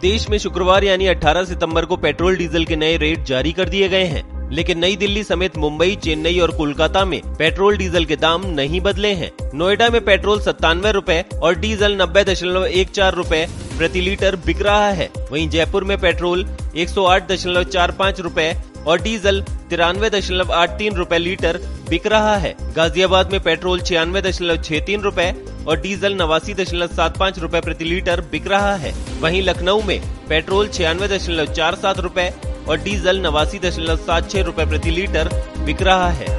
देश में शुक्रवार यानी 18 सितंबर को पेट्रोल डीजल के नए रेट जारी कर दिए गए हैं। लेकिन नई दिल्ली समेत मुंबई, चेन्नई और कोलकाता में पेट्रोल डीजल के दाम नहीं बदले हैं। नोएडा में पेट्रोल सत्तानवे रूपए और डीजल नब्बे दशमलव एक चार रूपए प्रति लीटर बिक रहा है। वहीं जयपुर में पेट्रोल एक सौ आठ दशमलव चार पाँच रूपए और डीजल तिरानवे दशमलव आठ तीन रूपए लीटर बिक रहा है। गाजियाबाद में पेट्रोल छियानवे दशमलव छह तीन रूपए और डीजल नवासी दशमलव सात पाँच रूपए प्रति लीटर बिक रहा है। वहीं लखनऊ में पेट्रोल छियानवे दशमलव चार सात रूपए और डीजल नवासी दशमलव सात छह रूपए प्रति लीटर बिक रहा है।